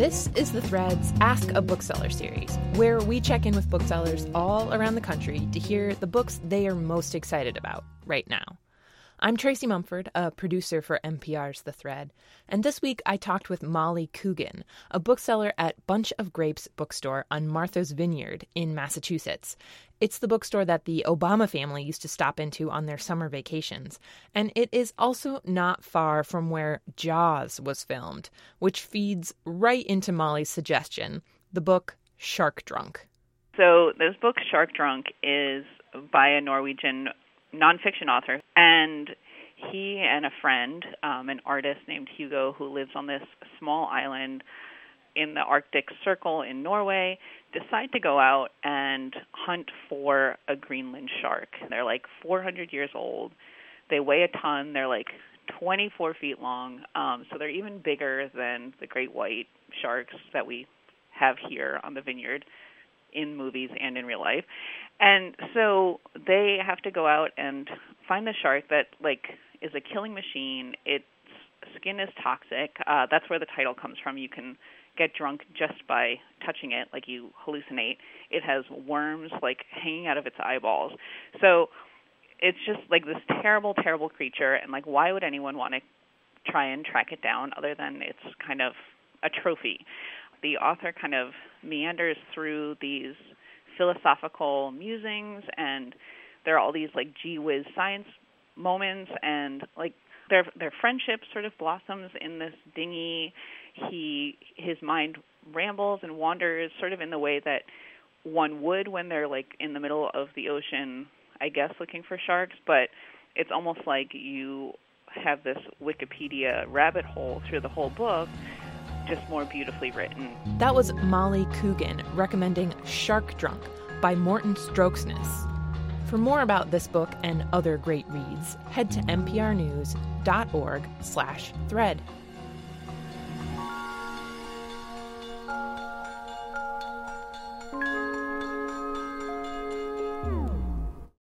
This is the Threads Ask a Bookseller series, where we check in with booksellers all around the country to hear the books they are most excited about right now. I'm Tracy Mumford, a producer for NPR's The Thread, and this week I talked with Molly Coogan, a bookseller at Bunch of Grapes bookstore on Martha's Vineyard in Massachusetts. It's the bookstore that the Obama family used to stop into on their summer vacations, and it is also not far from where Jaws was filmed, which feeds right into Molly's suggestion the book Shark Drunk. So, this book, Shark Drunk, is by a Norwegian nonfiction author, and he and a friend, um, an artist named Hugo, who lives on this small island in the Arctic Circle in Norway, decide to go out and hunt for a Greenland shark. They're like 400 years old. They weigh a ton. They're like 24 feet long. Um, so they're even bigger than the great white sharks that we have here on the vineyard in movies and in real life. And so they have to go out and find the shark that like is a killing machine. Its skin is toxic. Uh, that's where the title comes from. You can get drunk just by touching it, like you hallucinate. It has worms like hanging out of its eyeballs. So it's just like this terrible, terrible creature. And like, why would anyone want to try and track it down other than it's kind of a trophy? The author kind of meanders through these philosophical musings and there are all these like gee whiz science moments and like their their friendship sort of blossoms in this dinghy. He his mind rambles and wanders sort of in the way that one would when they're like in the middle of the ocean i guess looking for sharks but it's almost like you have this wikipedia rabbit hole through the whole book just more beautifully written. That was Molly Coogan recommending Shark Drunk by Morten Stroksnes. For more about this book and other great reads, head to nprnews.org/thread.